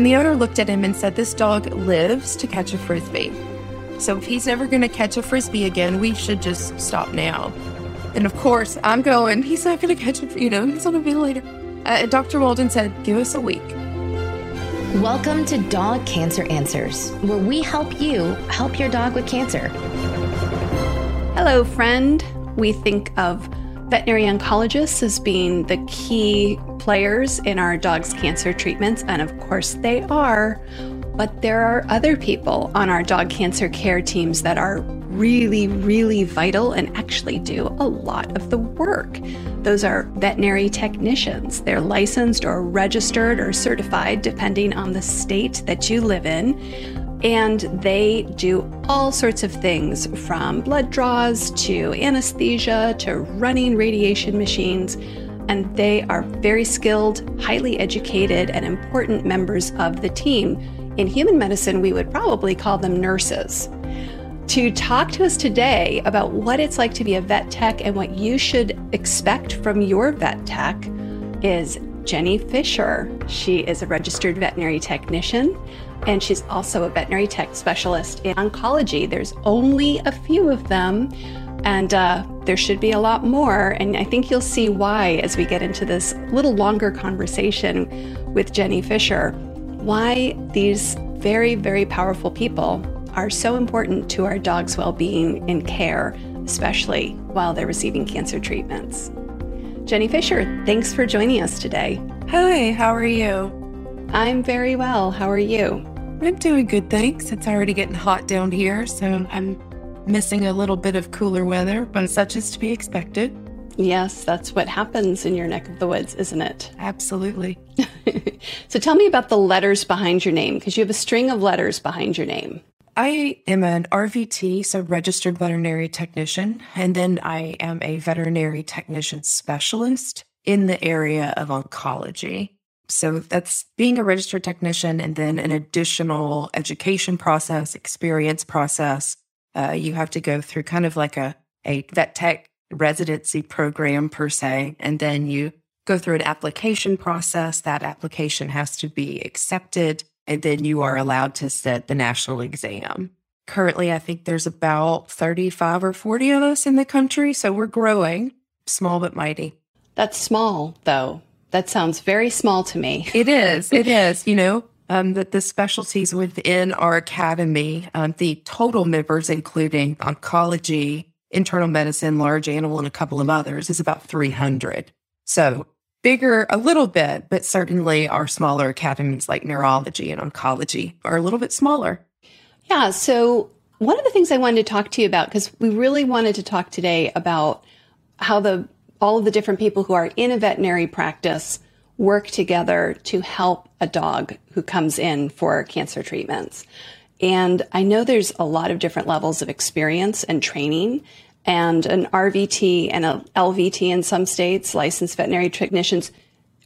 And the owner looked at him and said, This dog lives to catch a frisbee. So if he's never going to catch a frisbee again, we should just stop now. And of course, I'm going, he's not going to catch it, you know, he's on a ventilator. Uh, Dr. Walden said, Give us a week. Welcome to Dog Cancer Answers, where we help you help your dog with cancer. Hello, friend. We think of veterinary oncologists as being the key players in our dog's cancer treatments, and of course they are. But there are other people on our dog cancer care teams that are really, really vital and actually do a lot of the work. Those are veterinary technicians. They're licensed or registered or certified, depending on the state that you live in. And they do all sorts of things from blood draws to anesthesia to running radiation machines. And they are very skilled, highly educated, and important members of the team. In human medicine, we would probably call them nurses. To talk to us today about what it's like to be a vet tech and what you should expect from your vet tech is Jenny Fisher. She is a registered veterinary technician and she's also a veterinary tech specialist in oncology. There's only a few of them, and uh, there should be a lot more. And I think you'll see why as we get into this little longer conversation with Jenny Fisher, why these very, very powerful people are so important to our dog's well being and care, especially while they're receiving cancer treatments. Jenny Fisher, thanks for joining us today. Hi, how are you? I'm very well. How are you? I'm doing good, thanks. It's already getting hot down here, so I'm missing a little bit of cooler weather, but such is to be expected. Yes, that's what happens in your neck of the woods, isn't it? Absolutely. so tell me about the letters behind your name, because you have a string of letters behind your name. I am an RVT, so registered veterinary technician, and then I am a veterinary technician specialist in the area of oncology. So that's being a registered technician and then an additional education process, experience process. Uh, you have to go through kind of like a, a vet tech residency program per se. And then you go through an application process. That application has to be accepted. And then you are allowed to sit the national exam. Currently, I think there's about 35 or 40 of us in the country. So we're growing, small but mighty. That's small, though. That sounds very small to me. It is. It is. You know, um, that the specialties within our academy, um, the total members, including oncology, internal medicine, large animal, and a couple of others, is about 300. So bigger a little bit, but certainly our smaller academies like neurology and oncology are a little bit smaller. Yeah. So one of the things I wanted to talk to you about, because we really wanted to talk today about how the all of the different people who are in a veterinary practice work together to help a dog who comes in for cancer treatments. And I know there's a lot of different levels of experience and training. And an RVT and a LVT in some states, licensed veterinary technicians,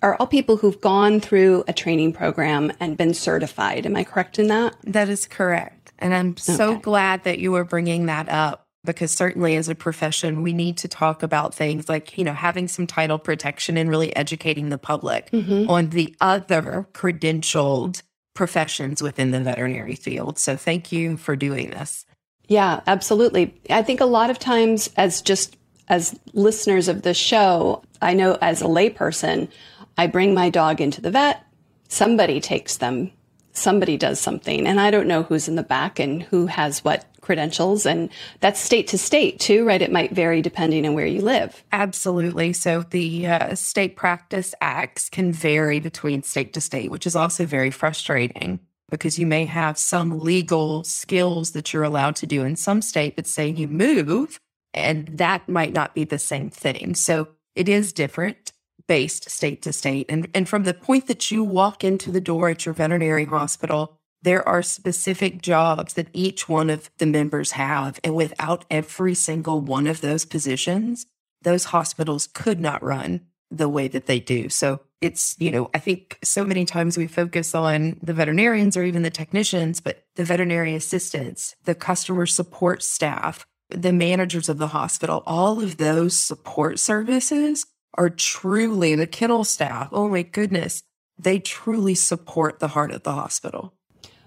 are all people who've gone through a training program and been certified. Am I correct in that? That is correct. And I'm so okay. glad that you were bringing that up because certainly as a profession, we need to talk about things like, you know, having some title protection and really educating the public mm-hmm. on the other credentialed professions within the veterinary field. So thank you for doing this. Yeah, absolutely. I think a lot of times as just as listeners of the show, I know as a layperson, I bring my dog into the vet, somebody takes them, somebody does something, and I don't know who's in the back and who has what credentials. And that's state to state too, right? It might vary depending on where you live. Absolutely. So the uh, state practice acts can vary between state to state, which is also very frustrating because you may have some legal skills that you're allowed to do in some state, but say you move and that might not be the same thing. So it is different based state to state. And, and from the point that you walk into the door at your veterinary hospital, there are specific jobs that each one of the members have. And without every single one of those positions, those hospitals could not run the way that they do. So it's, you know, I think so many times we focus on the veterinarians or even the technicians, but the veterinary assistants, the customer support staff, the managers of the hospital, all of those support services are truly the kennel staff. Oh my goodness they truly support the heart of the hospital.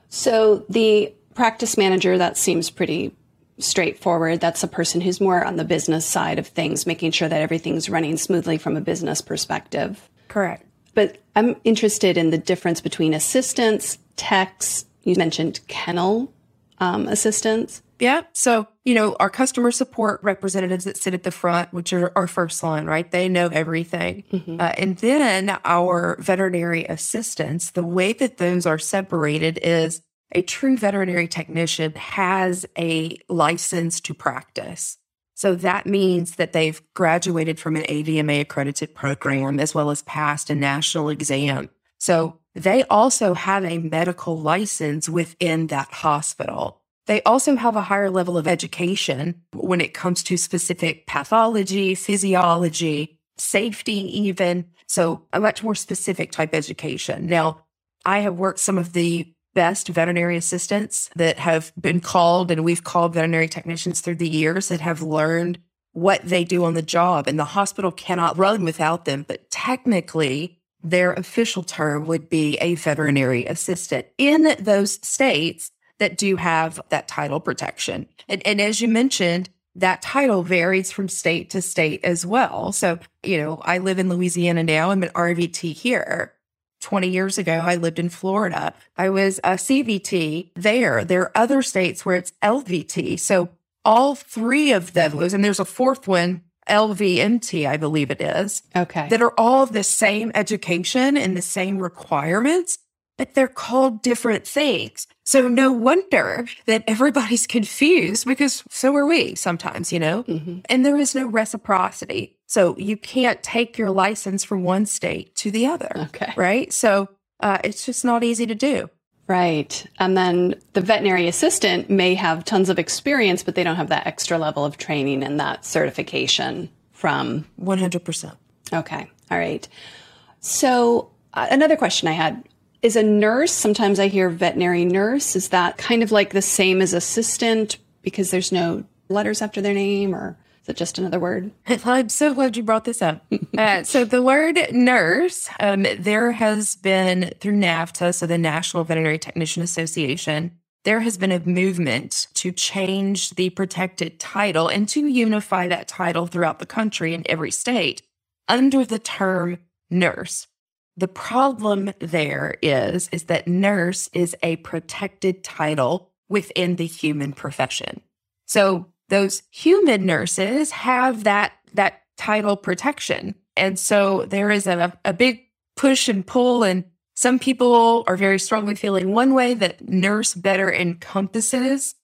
So the practice manager, that seems pretty straightforward. That's a person who's more on the business side of things, making sure that everything's running smoothly from a business perspective. Correct. But I'm interested in the difference between assistants, techs. You mentioned kennel um, assistants. Yeah. So, you know, our customer support representatives that sit at the front, which are our first line, right? They know everything. Mm-hmm. Uh, and then our veterinary assistants, the way that those are separated is a true veterinary technician has a license to practice. So that means that they've graduated from an AVMA accredited program as well as passed a national exam. So they also have a medical license within that hospital. They also have a higher level of education when it comes to specific pathology, physiology, safety, even. So a much more specific type education. Now, I have worked some of the best veterinary assistants that have been called, and we've called veterinary technicians through the years that have learned what they do on the job. And the hospital cannot run without them. But technically, their official term would be a veterinary assistant in those states that do have that title protection. And, and as you mentioned, that title varies from state to state as well. So, you know, I live in Louisiana now. I'm an RVT here. 20 years ago, I lived in Florida. I was a CVT there. There are other states where it's LVT. So all three of those, and there's a fourth one, LVMT, I believe it is. Okay. That are all the same education and the same requirements, but they're called different things. So no wonder that everybody's confused because so are we sometimes, you know, mm-hmm. and there is no reciprocity. So you can't take your license from one state to the other. Okay. Right. So uh, it's just not easy to do. Right. And then the veterinary assistant may have tons of experience, but they don't have that extra level of training and that certification from 100%. Okay. All right. So uh, another question I had is a nurse, sometimes I hear veterinary nurse, is that kind of like the same as assistant because there's no letters after their name or is it just another word? I'm so glad you brought this up. uh, so the word nurse, um, there has been through NAVTA, so the National Veterinary Technician Association, there has been a movement to change the protected title and to unify that title throughout the country in every state under the term nurse. The problem there is, is that nurse is a protected title within the human profession. So those human nurses have that that title protection. And so there is a, a big push and pull and some people are very strongly feeling one way that nurse better encompasses.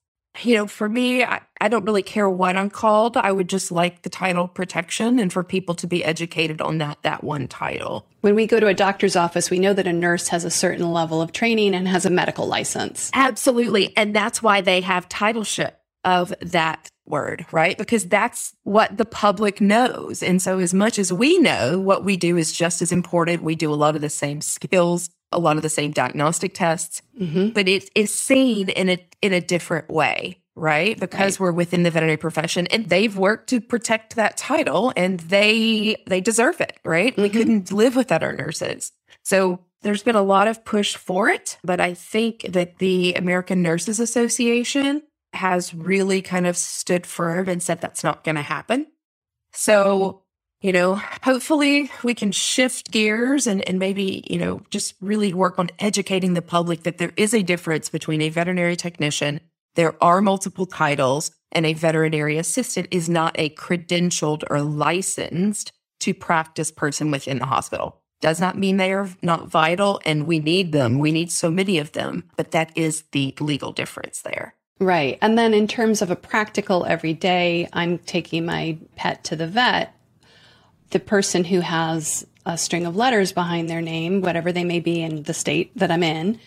You know, for me, I, I don't really care what I'm called. I would just like the title protection and for people to be educated on that that one title. When we go to a doctor's office, we know that a nurse has a certain level of training and has a medical license. Absolutely. And that's why they have titleship of that word, right? Because that's what the public knows. And so, as much as we know, what we do is just as important. We do a lot of the same skills, a lot of the same diagnostic tests, mm-hmm. but it is seen in a in a different way, right? Because right. we're within the veterinary profession, and they've worked to protect that title, and they they deserve it, right? Mm-hmm. We couldn't live without our nurses. So there's been a lot of push for it, but I think that the American Nurses Association has really kind of stood firm and said that's not going to happen. So, you know, hopefully we can shift gears and, and maybe, you know, just really work on educating the public that there is a difference between a veterinary technician, there are multiple titles, and a veterinary assistant is not a credentialed or licensed to practice person within the hospital. Does not mean they are not vital and we need them. We need so many of them, but that is the legal difference there. Right. And then in terms of a practical everyday, I'm taking my pet to the vet. The person who has a string of letters behind their name, whatever they may be in the state that I'm in,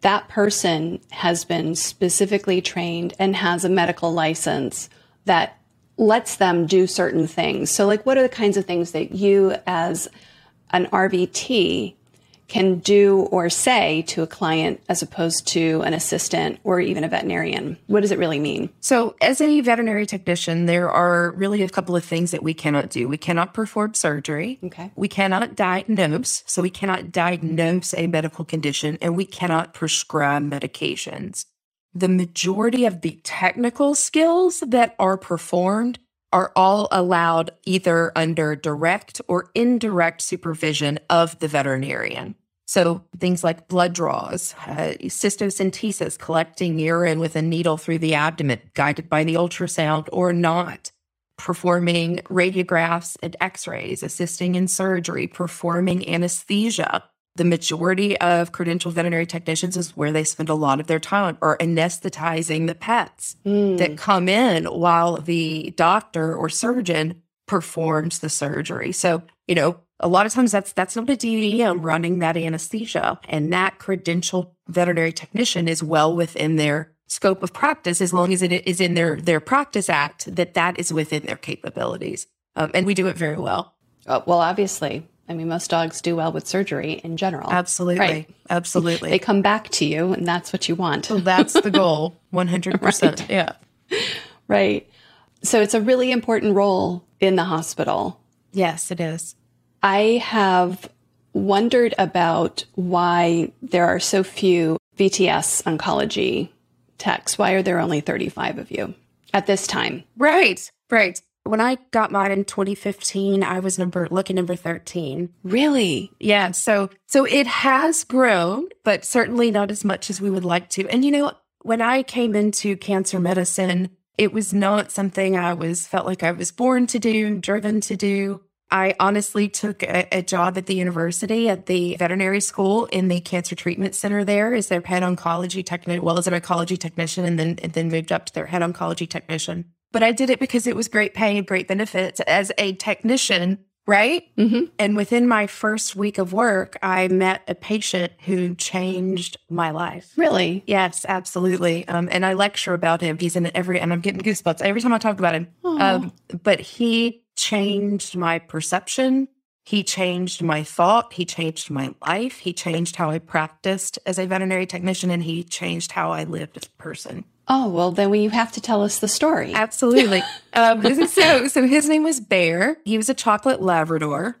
that person has been specifically trained and has a medical license that lets them do certain things. So, like, what are the kinds of things that you, as an RVT, can do or say to a client as opposed to an assistant or even a veterinarian? What does it really mean? So, as a veterinary technician, there are really a couple of things that we cannot do. We cannot perform surgery. Okay. We cannot diagnose. So, we cannot diagnose a medical condition and we cannot prescribe medications. The majority of the technical skills that are performed are all allowed either under direct or indirect supervision of the veterinarian. So things like blood draws, uh, cystocentesis, collecting urine with a needle through the abdomen, guided by the ultrasound or not, performing radiographs and x-rays, assisting in surgery, performing anesthesia, the majority of credentialed veterinary technicians is where they spend a lot of their time or anesthetizing the pets mm. that come in while the doctor or surgeon performs the surgery. So, you know, a lot of times that's that's not a DVM running that anesthesia. And that credentialed veterinary technician is well within their scope of practice as long as it is in their their practice act that that is within their capabilities. Um, and we do it very well. Uh, well, obviously, I mean, most dogs do well with surgery in general. Absolutely. Right? Absolutely. they come back to you, and that's what you want. Well, that's the goal 100%. right. Yeah. Right. So it's a really important role in the hospital. Yes, it is. I have wondered about why there are so few VTS oncology techs. Why are there only 35 of you at this time? Right. Right. When I got mine in 2015, I was number lucky number 13. Really? Yeah. So so it has grown, but certainly not as much as we would like to. And you know, when I came into cancer medicine, it was not something I was felt like I was born to do, driven to do. I honestly took a, a, job at the university at the veterinary school in the cancer treatment center there as their head oncology technician, well as an oncology technician, and then and then moved up to their head oncology technician but I did it because it was great pay and great benefits as a technician, right? Mm-hmm. And within my first week of work, I met a patient who changed my life. Really? Yes, absolutely. Um, and I lecture about him. He's in every, and I'm getting goosebumps every time I talk about him. Um, but he changed my perception. He changed my thought. He changed my life. He changed how I practiced as a veterinary technician, and he changed how I lived as a person. Oh, well, then you have to tell us the story. Absolutely. um, so, so his name was Bear. He was a chocolate Labrador.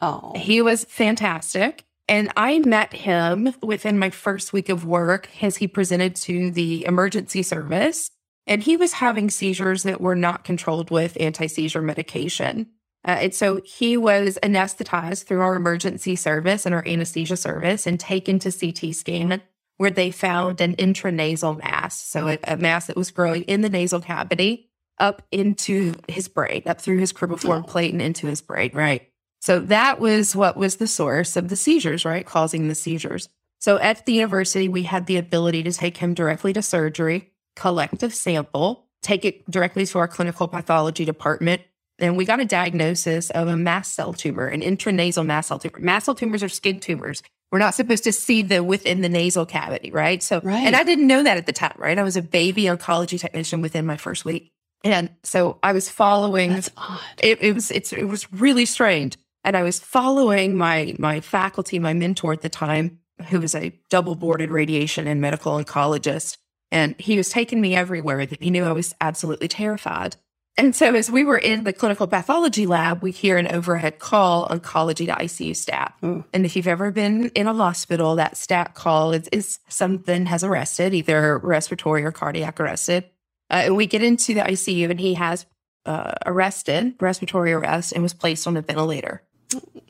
Oh. He was fantastic. And I met him within my first week of work as he presented to the emergency service. And he was having seizures that were not controlled with anti seizure medication. Uh, and so he was anesthetized through our emergency service and our anesthesia service and taken to CT scan where they found an intranasal mass. So a, a mass that was growing in the nasal cavity up into his brain, up through his cribriform plate and into his brain, right? So that was what was the source of the seizures, right? Causing the seizures. So at the university, we had the ability to take him directly to surgery, collect a sample, take it directly to our clinical pathology department. And we got a diagnosis of a mast cell tumor, an intranasal mast cell tumor. Mast cell tumors are skin tumors. We're not supposed to see them within the nasal cavity, right? So, right. and I didn't know that at the time, right? I was a baby oncology technician within my first week. And so I was following. That's odd. It, it was, it's, it was really strange. And I was following my, my faculty, my mentor at the time, who was a double boarded radiation and medical oncologist. And he was taking me everywhere that he knew I was absolutely terrified. And so as we were in the clinical pathology lab, we hear an overhead call oncology to ICU staff. Mm. And if you've ever been in a hospital, that stat call is, is something has arrested, either respiratory or cardiac arrested. Uh, and we get into the ICU and he has uh, arrested, respiratory arrest, and was placed on a ventilator.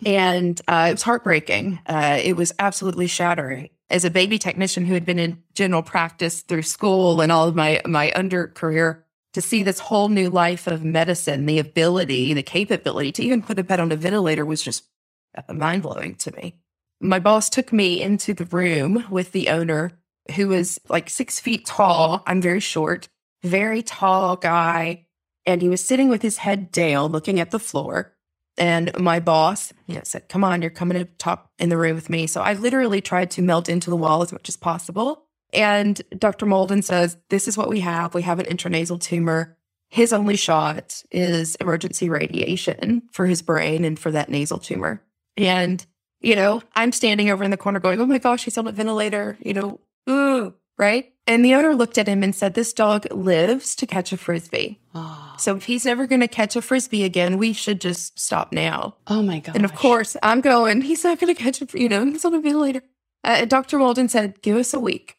And uh, it was heartbreaking. Uh, it was absolutely shattering. As a baby technician who had been in general practice through school and all of my my under career, to see this whole new life of medicine, the ability, the capability to even put a pet on a ventilator was just mind blowing to me. My boss took me into the room with the owner who was like six feet tall. I'm very short, very tall guy. And he was sitting with his head down looking at the floor. And my boss you know, said, Come on, you're coming to talk in the room with me. So I literally tried to melt into the wall as much as possible. And Dr. Molden says, This is what we have. We have an intranasal tumor. His only shot is emergency radiation for his brain and for that nasal tumor. And You know, I'm standing over in the corner going, oh my gosh, he's on a ventilator, you know, ooh, right? And the owner looked at him and said, this dog lives to catch a frisbee. Oh, So if he's never going to catch a frisbee again, we should just stop now. oh my god. And of course, I'm going, he's not going to catch it, you know, he's on a ventilator. Uh, Dr. Walden said, give us a week.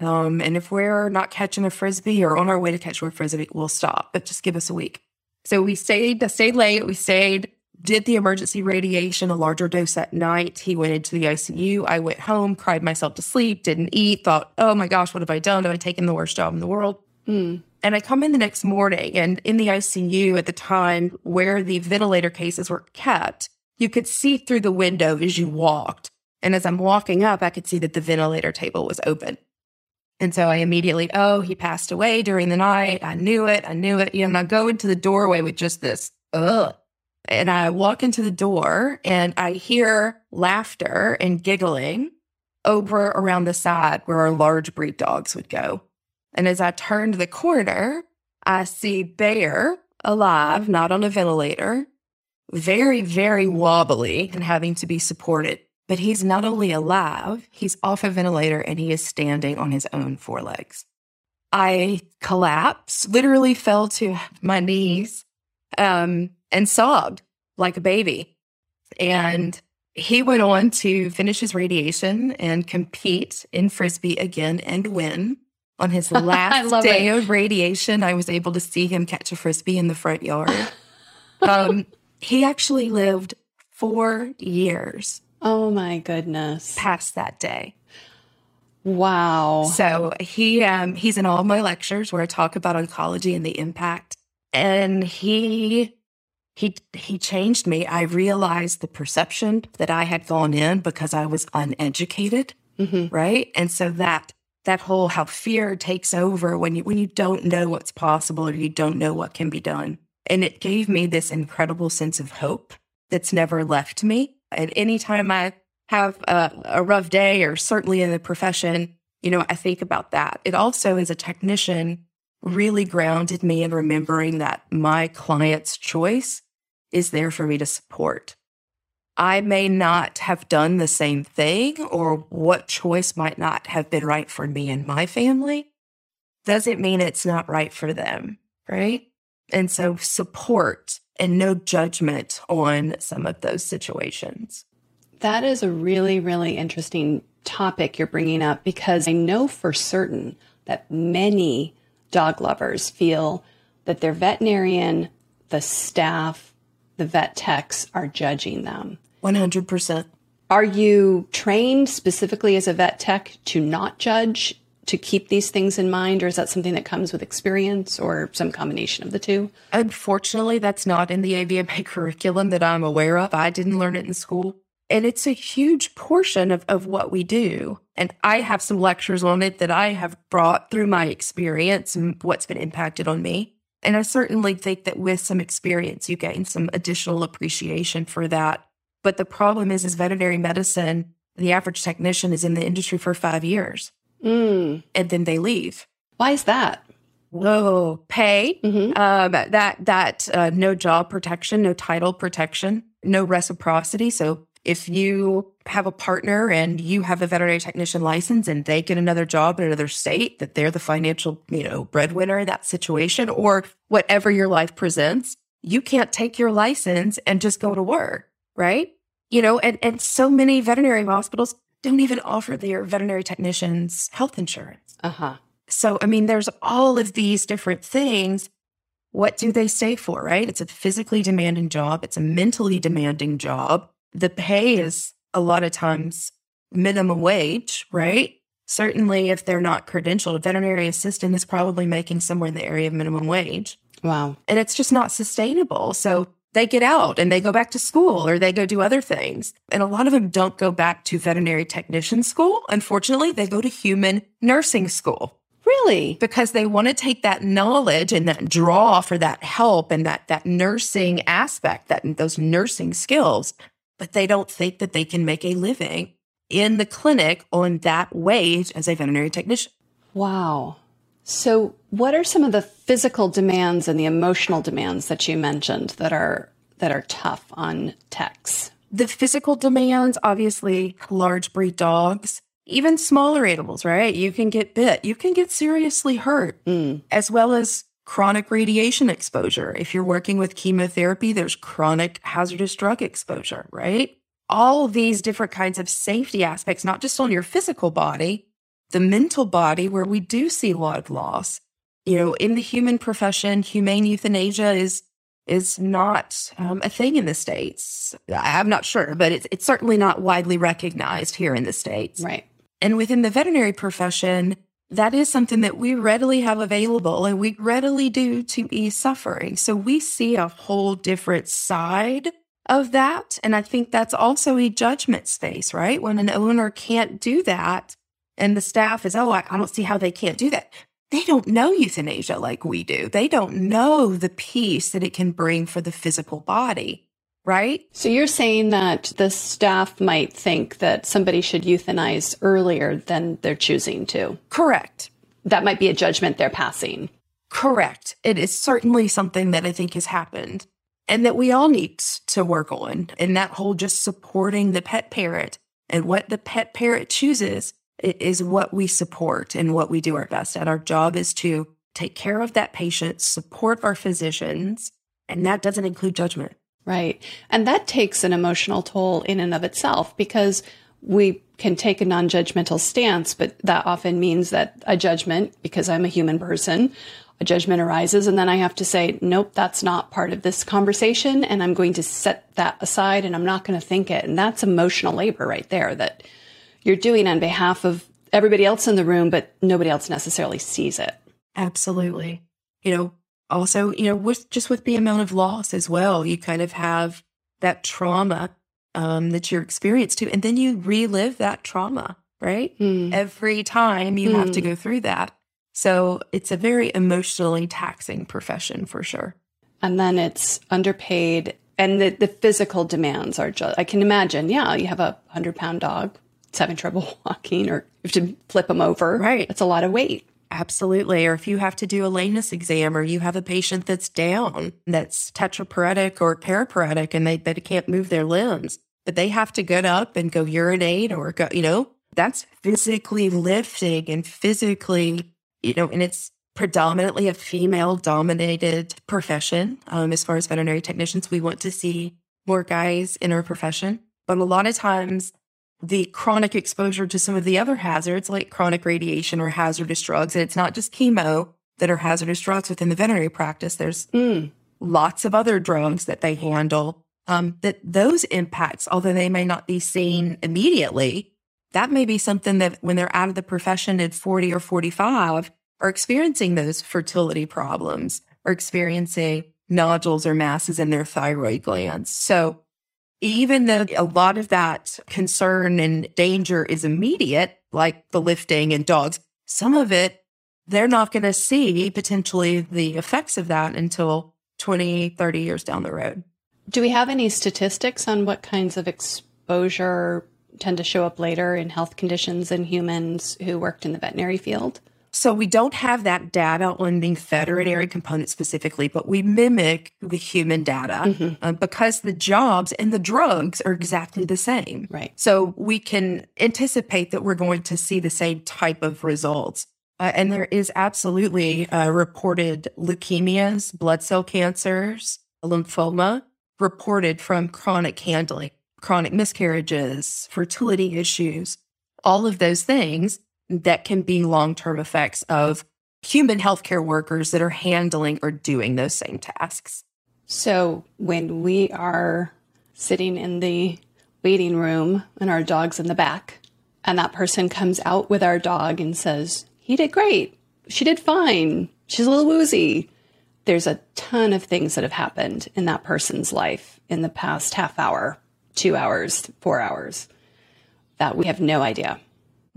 Um, and if we're not catching a frisbee or on our way to catch a frisbee, we'll stop, but just give us a week. So we stayed, stayed late. We stayed, did the emergency radiation, a larger dose at night. He went into the ICU. I went home, cried myself to sleep, didn't eat, thought, oh my gosh, what have I done? Have I taken the worst job in the world? Hmm. And I come in the next morning, and in the ICU at the time where the ventilator cases were kept, you could see through the window as you walked. And as I'm walking up, I could see that the ventilator table was open. And so I immediately, oh, he passed away during the night. I knew it. I knew it. You know, and I go into the doorway with just this, ugh. And I walk into the door and I hear laughter and giggling over around the side where our large breed dogs would go. And as I turned the corner, I see Bear alive, not on a ventilator, very, very wobbly and having to be supported. But he's not only alive, he's off a ventilator and he is standing on his own four legs. I collapsed, literally fell to my knees um, and sobbed like a baby. And he went on to finish his radiation and compete in Frisbee again and win. On his last day it. of radiation, I was able to see him catch a Frisbee in the front yard. um, he actually lived four years Oh my goodness. past that day. Wow. So he um he's in all my lectures where I talk about oncology and the impact. And he he he changed me. I realized the perception that I had gone in because I was uneducated, Mhm. right? And so that that whole how fear takes over when you when you don't know what's possible or you don't know what can be done. And it gave me this incredible sense of hope that's never left me. And time I have a, a rough day or certainly in the profession, you know, I think about that. It also, as a technician, really grounded me in remembering that my client's choice is there for me to support. I may not have done the same thing or what choice might not have been right for me and my family. Doesn't mean it's not right for them, right? And so support and no judgment on some of those situations. That is a really, really interesting topic you're bringing up because I know for certain that many dog lovers feel that their veterinarian, the staff, the vet techs are judging them. 100%. Are you trained specifically as a vet tech to not judge, to keep these things in mind, or is that something that comes with experience or some combination of the two? Unfortunately, that's not in the AVMA curriculum that I'm aware of. I didn't learn it in school. And it's a huge portion of, of what we do. And I have some lectures on it that I have brought through my experience and what's been impacted on me. And I certainly think that with some experience, you gain some additional appreciation for that. But the problem is, is veterinary medicine, the average technician is in the industry for five years Mm. and then they leave. Why is that? Whoa, pay Mhm. um, that that uh, no job protection, no title protection, no reciprocity. So if you have a partner and you have a veterinary technician license and they get another job in another state, that they're the financial you know breadwinner in that situation, or whatever your life presents, you can't take your license and just go to work, right? You know, and and so many veterinary hospitals don't even offer their veterinary technicians health insurance. Uh huh. So, I mean, there's all of these different things. What do they stay for, right? It's a physically demanding job, it's a mentally demanding job. The pay is a lot of times minimum wage, right? Certainly, if they're not credentialed, a veterinary assistant is probably making somewhere in the area of minimum wage. Wow. And it's just not sustainable. So they get out and they go back to school or they go do other things. And a lot of them don't go back to veterinary technician school. Unfortunately, they go to human nursing school Really? because they want to take that knowledge and that draw for that help and that that nursing aspect that those nursing skills but they don't think that they can make a living in the clinic on that wage as a veterinary technician Wow. So, what are some of the physical demands and the emotional demands that you mentioned that are that are tough on techs? The physical demands, obviously, large breed dogs, even smaller animals, right? You can get bit, you can get seriously hurt, Mm. as well as chronic radiation exposure. If you're working with chemotherapy, there's chronic hazardous drug exposure, right? All these different kinds of safety aspects, not just on your physical body, the mental body, where we do see a lot of loss. You know, in the human profession, humane euthanasia is is not um, a thing in the states. I'm not sure, but it's it's certainly not widely recognized here in the states. Right. And within the veterinary profession, that is something that we readily have available and we readily do to ease suffering. So we see a whole different side of that. And I think that's also a judgment space, right? When an owner can't do that and the staff is, oh, I, I don't see how they can't do that. They don't know euthanasia like we do. They don't know the peace that it can bring for the physical body, right? So you're saying that the staff might think that somebody should euthanize earlier than they're choosing to. Correct. That might be a judgment they're passing. Correct. It is certainly something that I think has happened and that we all need to work on. And that whole just supporting the pet parent and what the pet parent chooses is what we support and what we do our best at. Our job is to take care of that patient, support our physicians, and that doesn't include judgment. Right. And that takes an emotional toll in and of itself because we can take a non judgmental stance, but that often means that a judgment, because I'm a human person, a judgment arises. And then I have to say, nope, that's not part of this conversation. And I'm going to set that aside and I'm not going to think it. And that's emotional labor right there that you're doing on behalf of everybody else in the room, but nobody else necessarily sees it. Absolutely. You know, also, you know, with just with the amount of loss as well, you kind of have that trauma um, that you're experienced to, and then you relive that trauma, right? Hmm. Every time you have to Hmm. go through that. So it's a very emotionally taxing profession for sure. and then it's underpaid and the, the physical demands are just i can imagine yeah you have a 100 pound dog having trouble walking or you have to flip them over Right. That's a lot of weight Absolutely. Or if you have to do a lameness exam or you have a patient that's down, that's tetraparetic or paraparetic and they, they can't move their limbs, but they have to get up and go urinate or go, you know, that's physically lifting and physically, you know, and it's predominantly a female dominated profession. Um, as far as veterinary technicians, we want to see more guys in our profession. But a lot of times the chronic exposure to some of the other hazards like chronic radiation or hazardous drugs. And it's not just chemo that are hazardous drugs within the veterinary practice. There's Mm. lots of other drugs that they handle. Um, that those impacts, although they may not be seen immediately, that may be something that when they're out of the profession at 40 or 45 are experiencing those fertility problems or experiencing nodules or masses in their thyroid glands. So even though a lot of that concern and danger is immediate, like the lifting and dogs, some of it, they're not going to see potentially the effects of that until 20, 30 years down the road. do we have any statistics on what kinds of exposure tend to show up later in health conditions in humans who worked in the veterinary field So we don't have that data on the veterinary component specifically, but we mimic the human data um, because the jobs and the drugs are exactly the same. right So we can anticipate that we're going to see the same type of results. Uh, and there is absolutely uh, reported leukemias, blood cell cancers, lymphoma reported from chronic handling, chronic miscarriages, fertility issues, all of those things that can be long term effects of human healthcare workers that are handling or doing those same tasks. So when we are sitting in the waiting room and our dog's in the back, and that person comes out with our dog and says, He did great. She did fine. She's a little woozy. There's a ton of things that have happened in that person's life in the past half hour, two hours, four hours that we have no idea.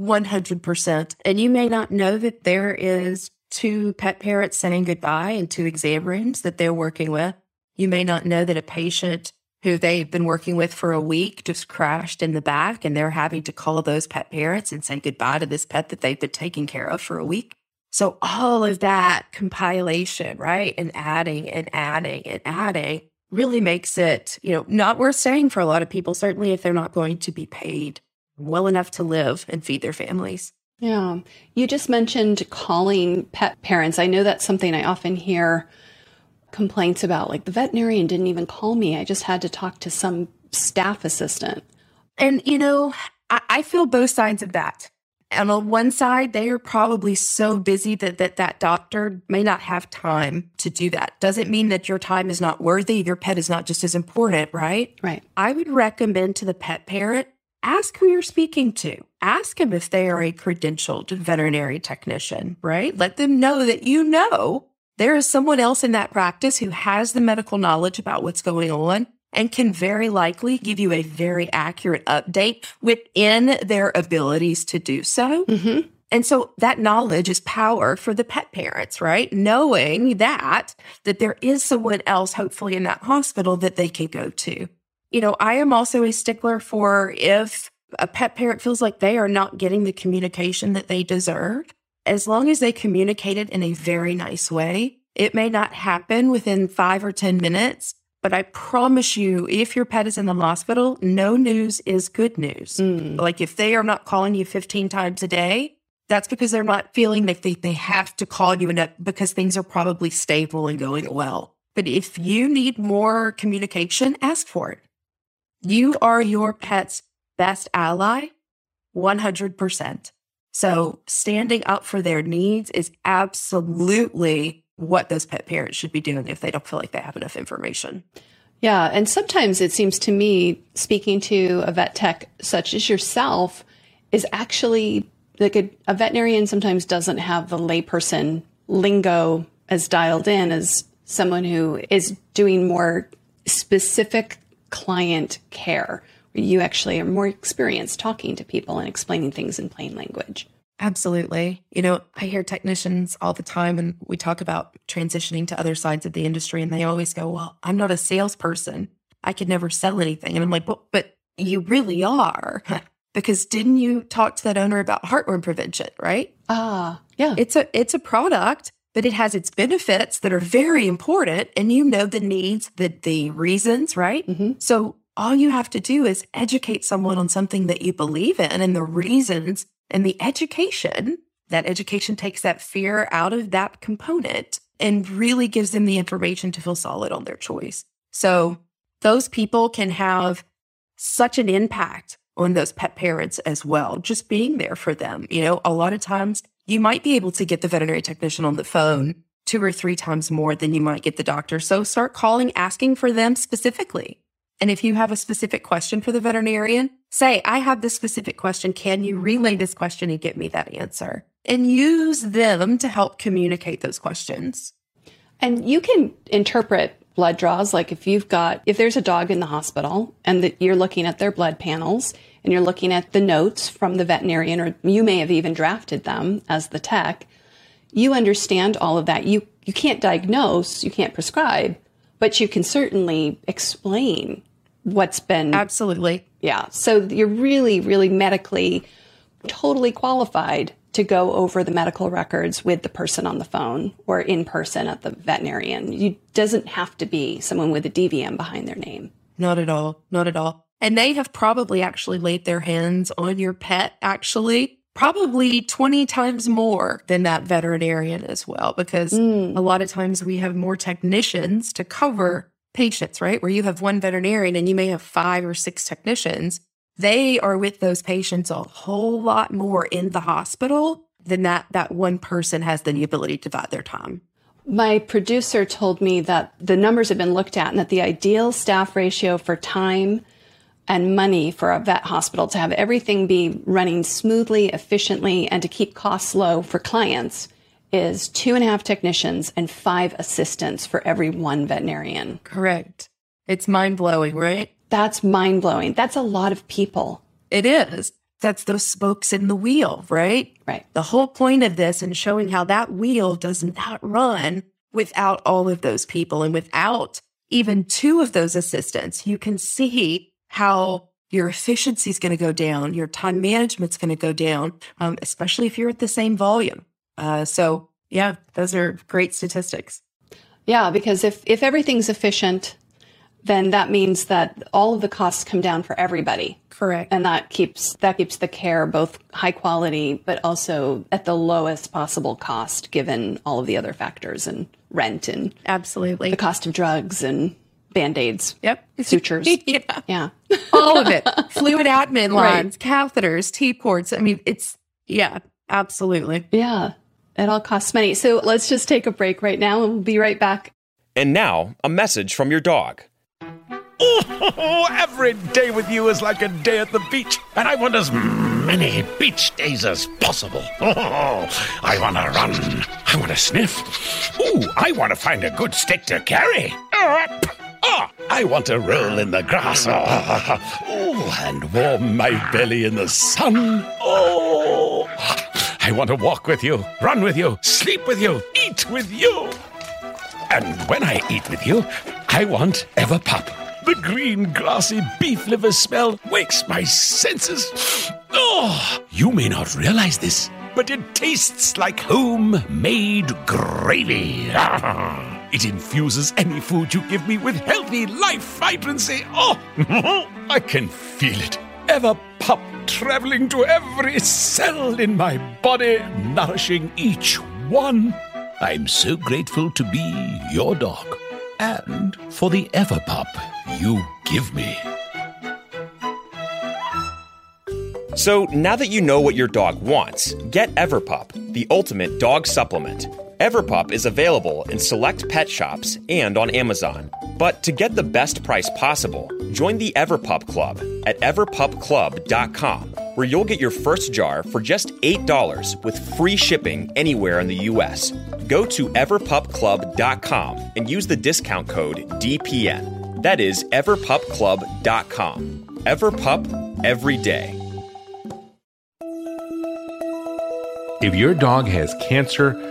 100%. And you may not know that there is two pet parents saying goodbye in two exam rooms that they're working with. You may not know that a patient who they've been working with for a week just crashed in the back and they're having to call those pet parents and say goodbye to this pet that they've been taking care of for a week. So all of that compilation, right? And adding and adding and adding really makes it, you know, not worth staying for a lot of people, certainly if they're not going to be paid well enough to live and feed their families. Yeah. You just mentioned calling pet parents. I know that's something I often hear complaints about. Like the veterinarian didn't even call me. I just had to talk to some staff assistant. And, you know, I, I feel both sides of that. And on one side, they are probably so busy that, that that doctor may not have time to do that. Doesn't mean that your time is not worthy. Your pet is not just as important, right? Right. I would recommend to the pet parent, ask who you're speaking to. Ask them if they are a credentialed veterinary technician, right? Let them know that you know there is someone else in that practice who has the medical knowledge about what's going on and can very likely give you a very accurate update within their abilities to do so. Mm-hmm. And so that knowledge is power for the pet parents, right? Knowing that that there is someone else hopefully in that hospital that they can go to. You know, I am also a stickler for if a pet parent feels like they are not getting the communication that they deserve, as long as they communicate it in a very nice way, it may not happen within 5 or 10 minutes, but I promise you, if your pet is in the hospital, no news is good news. Mm. Like if they are not calling you 15 times a day, that's because they're not feeling like they, they have to call you enough because things are probably stable and going well. But if you need more communication, ask for it. You are your pet's best ally, 100%. So standing up for their needs is absolutely what those pet parents should be doing if they don't feel like they have enough information. Yeah. And sometimes it seems to me, speaking to a vet tech such as yourself, is actually like a, a veterinarian sometimes doesn't have the layperson lingo as dialed in as someone who is doing more specific client care. Where you actually are more experienced talking to people and explaining things in plain language. Absolutely. You know, I hear technicians all the time and we talk about transitioning to other sides of the industry and they always go, Well, I'm not a salesperson. I could never sell anything. And I'm like, Well, but you really are. because didn't you talk to that owner about heartworm prevention, right? Ah, yeah. It's a it's a product, but it has its benefits that are very important and you know the needs, the the reasons, right? Mm-hmm. So all you have to do is educate someone on something that you believe in and the reasons and the education, that education takes that fear out of that component and really gives them the information to feel solid on their choice. So those people can have such an impact on those pet parents as well, just being there for them. You know, a lot of times you might be able to get the veterinary technician on the phone two or three times more than you might get the doctor. So start calling, asking for them specifically. And if you have a specific question for the veterinarian, say, I have this specific question. Can you relay this question and get me that answer? And use them to help communicate those questions. And you can interpret blood draws. Like if you've got, if there's a dog in the hospital and that you're looking at their blood panels and you're looking at the notes from the veterinarian, or you may have even drafted them as the tech, you understand all of that. You, you can't diagnose, you can't prescribe, but you can certainly explain what's been absolutely. Yeah. So you're really really medically totally qualified to go over the medical records with the person on the phone or in person at the veterinarian. You doesn't have to be someone with a dvm behind their name. Not at all. Not at all and they have probably actually laid their hands on your pet actually probably 20 times more than that veterinarian as well because mm. a lot of times we have more technicians to cover patients, right? Where you have one veterinarian and you may have five or six technicians. They are with those patients a whole lot more in the hospital than that that one person has the ability to divide their time. My producer told me that the numbers have been looked at and that the ideal staff ratio for time and money for a vet hospital to have everything be running smoothly, efficiently, and to keep costs low for clients is two and a half technicians and five assistants for every one veterinarian. Correct. It's mind blowing, right? That's mind blowing. That's a lot of people. It is. That's those spokes in the wheel, right? Right. The whole point of this and showing how that wheel does not run without all of those people and without even two of those assistants, you can see how your efficiency is going to go down, your time management's going to go down, um, especially if you're at the same volume. Uh, so yeah, those are great statistics. Yeah, because if if everything's efficient, then that means that all of the costs come down for everybody. Correct. And that keeps that keeps the care both high quality but also at the lowest possible cost given all of the other factors and rent and Absolutely. the cost of drugs and band-aids. Yep. Sutures. yeah. Yeah. All of it. Fluid admin lines, catheters, T ports. I mean, it's, yeah, absolutely. Yeah. It all costs money. So let's just take a break right now and we'll be right back. And now, a message from your dog. Oh, every day with you is like a day at the beach, and I want as many beach days as possible. Oh, I want to run. I want to sniff. Ooh, I want to find a good stick to carry. Ah, I want to roll in the grass. Oh, and warm my belly in the sun. Oh, I want to walk with you, run with you, sleep with you, eat with you. And when I eat with you, I want Everpup. The green, grassy beef liver smell wakes my senses. Oh, you may not realize this, but it tastes like homemade gravy. It infuses any food you give me with healthy life vibrancy. Oh, I can feel it. Everpup traveling to every cell in my body, nourishing each one. I'm so grateful to be your dog and for the Everpup you give me. So now that you know what your dog wants, get Everpup, the ultimate dog supplement. Everpup is available in select pet shops and on Amazon. But to get the best price possible, join the Everpup Club at everpupclub.com, where you'll get your first jar for just $8 with free shipping anywhere in the US. Go to everpupclub.com and use the discount code DPN. That is everpupclub.com. Everpup every day. If your dog has cancer,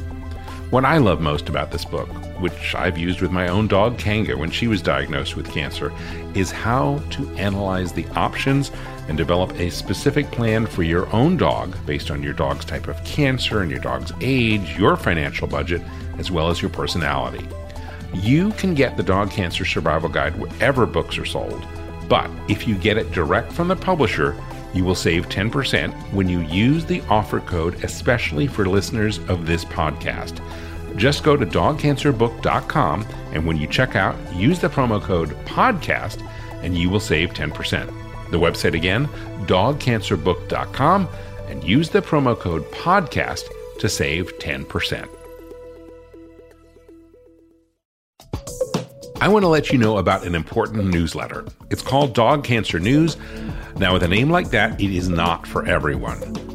What I love most about this book, which I've used with my own dog Kanga when she was diagnosed with cancer, is how to analyze the options and develop a specific plan for your own dog based on your dog's type of cancer and your dog's age, your financial budget, as well as your personality. You can get the Dog Cancer Survival Guide wherever books are sold, but if you get it direct from the publisher, you will save 10% when you use the offer code, especially for listeners of this podcast. Just go to dogcancerbook.com and when you check out, use the promo code PODCAST and you will save 10%. The website again, dogcancerbook.com, and use the promo code PODCAST to save 10%. I want to let you know about an important newsletter. It's called Dog Cancer News. Now, with a name like that, it is not for everyone.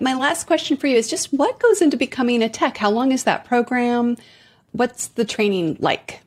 My last question for you is just what goes into becoming a tech? How long is that program? What's the training like?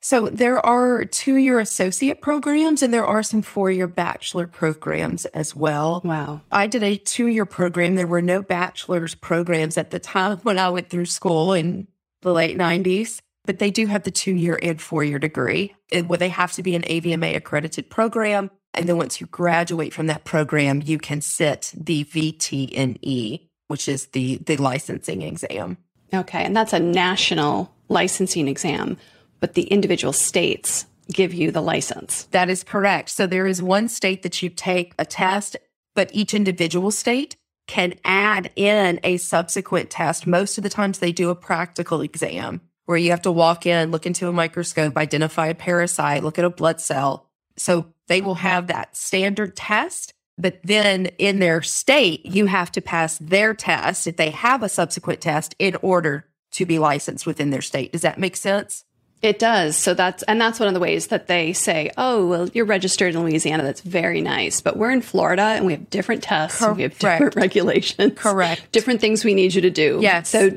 So there are two year associate programs and there are some four year bachelor programs as well. Wow. I did a two year program. There were no bachelor's programs at the time when I went through school in the late 90s, but they do have the two year and four year degree. And they have to be an AVMA accredited program. And then once you graduate from that program, you can sit the VTNE, which is the, the licensing exam. Okay. And that's a national licensing exam, but the individual states give you the license. That is correct. So there is one state that you take a test, but each individual state can add in a subsequent test. Most of the times they do a practical exam where you have to walk in, look into a microscope, identify a parasite, look at a blood cell. So they will have that standard test, but then in their state, you have to pass their test if they have a subsequent test in order to be licensed within their state. Does that make sense? It does. So that's, and that's one of the ways that they say, oh, well, you're registered in Louisiana. That's very nice. But we're in Florida and we have different tests. And we have different regulations. Correct. Different things we need you to do. Yes. So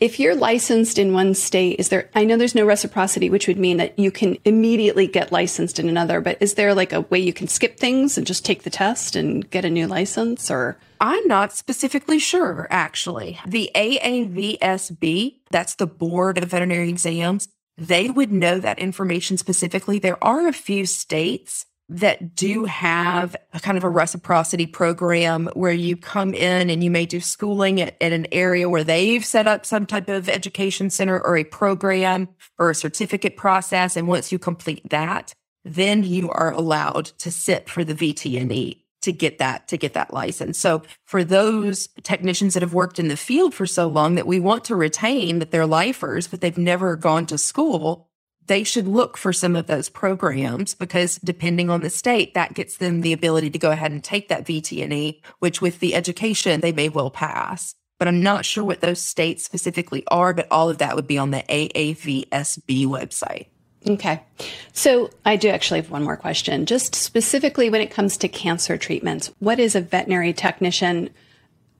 if you're licensed in one state, is there, I know there's no reciprocity, which would mean that you can immediately get licensed in another, but is there like a way you can skip things and just take the test and get a new license or? I'm not specifically sure, actually. The AAVSB, that's the Board of Veterinary Exams, they would know that information specifically. There are a few states that do have a kind of a reciprocity program where you come in and you may do schooling at, at, an area where they've set up some type of education center or a program or a certificate process. And once you complete that, then you are allowed to sit for the VTNE to get that to get that license. So for those technicians that have worked in the field for so long that we want to retain that they're lifers but they've never gone to school, they should look for some of those programs because depending on the state that gets them the ability to go ahead and take that VTNE, which with the education they may well pass. But I'm not sure what those states specifically are, but all of that would be on the AAVSB website. Okay. So I do actually have one more question. Just specifically when it comes to cancer treatments, what is a veterinary technician,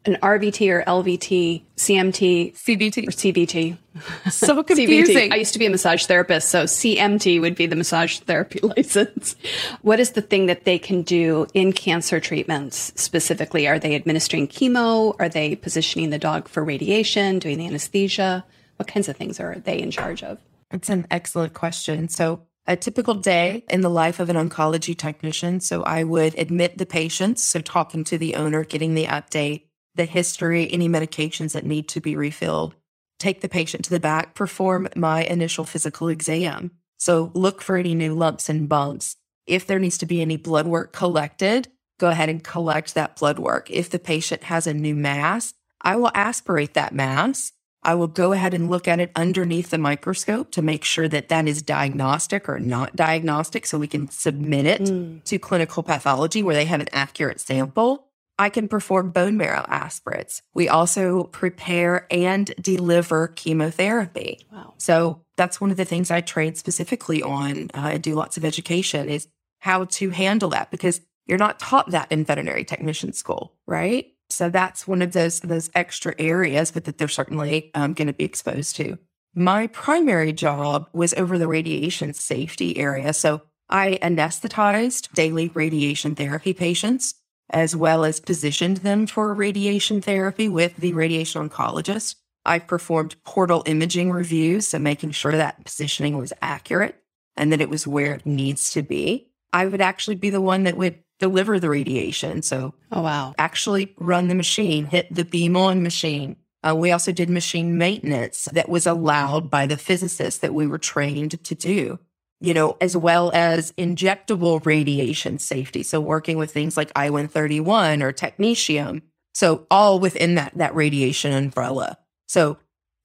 an RVT or LVT, CMT, CBT, or CVT? So confusing. CVT. I used to be a massage therapist, so CMT would be the massage therapy license. What is the thing that they can do in cancer treatments specifically? Are they administering chemo? Are they positioning the dog for radiation, doing the anesthesia? What kinds of things are they in charge of? It's an excellent question. So, a typical day in the life of an oncology technician. So, I would admit the patients, so talking to the owner, getting the update, the history, any medications that need to be refilled, take the patient to the back, perform my initial physical exam. So, look for any new lumps and bumps. If there needs to be any blood work collected, go ahead and collect that blood work. If the patient has a new mass, I will aspirate that mass I will go ahead and look at it underneath the microscope to make sure that that is diagnostic or not diagnostic so we can submit it mm. to clinical pathology where they have an accurate sample. I can perform bone marrow aspirates. We also prepare and deliver chemotherapy. Wow. So that's one of the things I train specifically on uh, and do lots of education is how to handle that because you're not taught that in veterinary technician school, right? So that's one of those those extra areas, but that they're certainly um, going to be exposed to. My primary job was over the radiation safety area. So I anesthetized daily radiation therapy patients, as well as positioned them for radiation therapy with the radiation oncologist. I performed portal imaging reviews, so making sure that positioning was accurate and that it was where it needs to be. I would actually be the one that would deliver the radiation. So, oh, wow. Actually run the machine, hit the beam on machine. Uh, we also did machine maintenance that was allowed by the physicists that we were trained to do, you know, as well as injectable radiation safety. So, working with things like I 131 or technetium. So, all within that, that radiation umbrella. So,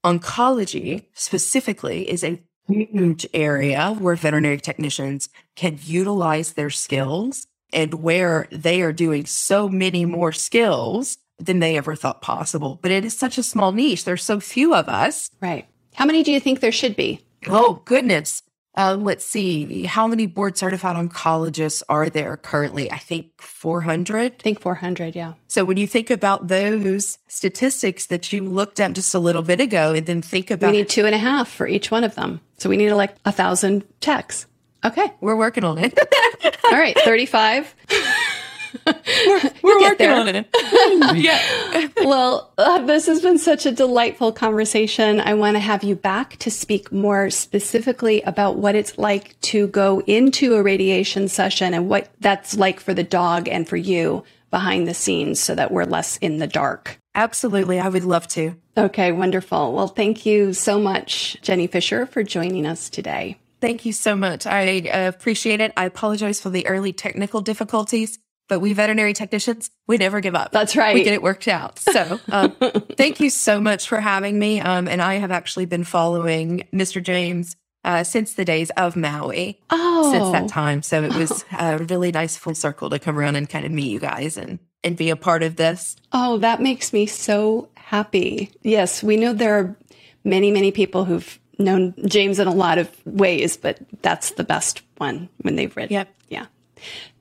oncology specifically is a huge area where veterinary technicians can utilize their skills and where they are doing so many more skills than they ever thought possible. But it is such a small niche. There's so few of us. Right. How many do you think there should be? Oh, goodness. Uh, let's see. How many board certified oncologists are there currently? I think 400. I think 400, yeah. So when you think about those statistics that you looked at just a little bit ago, and then think about. We need two and a half for each one of them. So we need like a thousand techs. Okay. We're working on it. All right. 35. we're, we're working there. on it. yeah. well, uh, this has been such a delightful conversation. I want to have you back to speak more specifically about what it's like to go into a radiation session and what that's like for the dog and for you behind the scenes so that we're less in the dark. Absolutely. I would love to. Okay, wonderful. Well, thank you so much, Jenny Fisher, for joining us today. Thank you so much. I uh, appreciate it. I apologize for the early technical difficulties, but we veterinary technicians, we never give up. That's right. We get it worked out. So um, thank you so much for having me. Um, and I have actually been following Mr. James uh, since the days of Maui. Oh. Since that time. So it was a really nice full circle to come around and kind of meet you guys and, and be a part of this. Oh, that makes me so happy. Yes, we know there are many, many people who've known James in a lot of ways, but that's the best one when they've read. Yep. Yeah.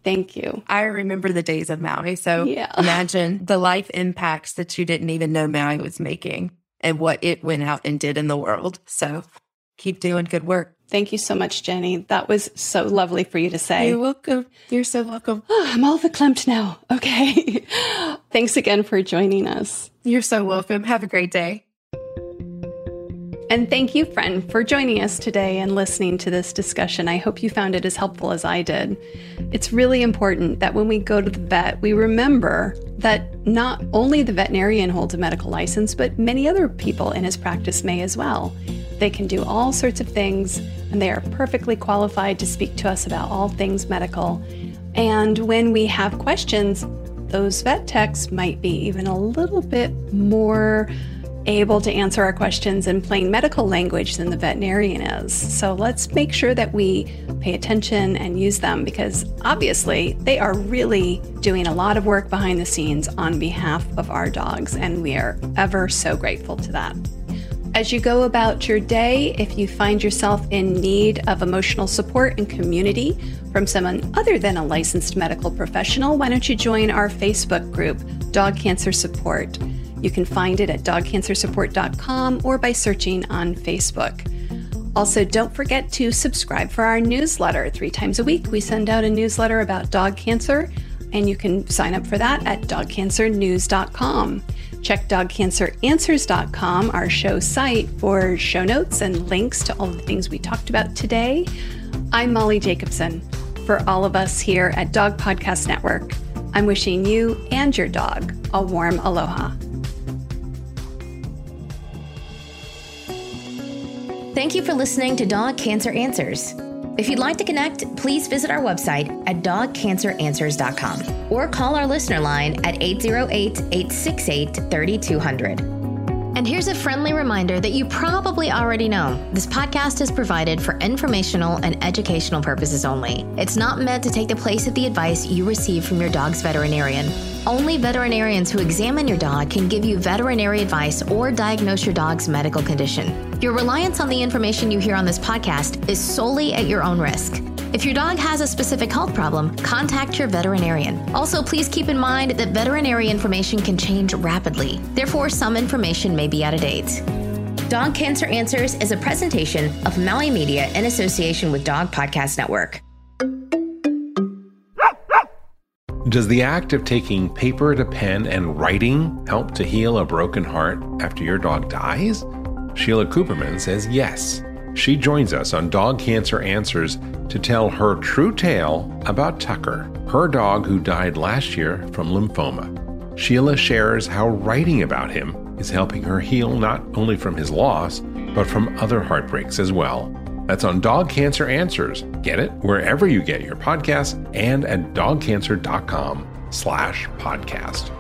Thank you. I remember the days of Maui. So yeah. imagine the life impacts that you didn't even know Maui was making and what it went out and did in the world. So keep doing good work. Thank you so much, Jenny. That was so lovely for you to say. You're welcome. You're so welcome. Oh, I'm all verklempt now. Okay. Thanks again for joining us. You're so welcome. Have a great day. And thank you, friend, for joining us today and listening to this discussion. I hope you found it as helpful as I did. It's really important that when we go to the vet, we remember that not only the veterinarian holds a medical license, but many other people in his practice may as well. They can do all sorts of things, and they are perfectly qualified to speak to us about all things medical. And when we have questions, those vet techs might be even a little bit more able to answer our questions in plain medical language than the veterinarian is. So let's make sure that we pay attention and use them because obviously they are really doing a lot of work behind the scenes on behalf of our dogs, and we are ever so grateful to that. As you go about your day, if you find yourself in need of emotional support and community from someone other than a licensed medical professional, why don't you join our Facebook group, Dog Cancer Support? You can find it at dogcancersupport.com or by searching on Facebook. Also, don't forget to subscribe for our newsletter. Three times a week, we send out a newsletter about dog cancer, and you can sign up for that at dogcancernews.com. Check dogcanceranswers.com, our show site, for show notes and links to all the things we talked about today. I'm Molly Jacobson. For all of us here at Dog Podcast Network, I'm wishing you and your dog a warm aloha. Thank you for listening to Dog Cancer Answers. If you'd like to connect, please visit our website at dogcanceranswers.com or call our listener line at 808 868 3200. And here's a friendly reminder that you probably already know this podcast is provided for informational and educational purposes only. It's not meant to take the place of the advice you receive from your dog's veterinarian. Only veterinarians who examine your dog can give you veterinary advice or diagnose your dog's medical condition. Your reliance on the information you hear on this podcast is solely at your own risk. If your dog has a specific health problem, contact your veterinarian. Also, please keep in mind that veterinary information can change rapidly. Therefore, some information may be out of date. Dog Cancer Answers is a presentation of Maui Media in association with Dog Podcast Network. Does the act of taking paper to pen and writing help to heal a broken heart after your dog dies? Sheila Cooperman says yes. She joins us on Dog Cancer Answers to tell her true tale about Tucker, her dog who died last year from lymphoma. Sheila shares how writing about him is helping her heal not only from his loss, but from other heartbreaks as well. That's on Dog Cancer Answers. Get it wherever you get your podcasts and at dogcancer.com slash podcast.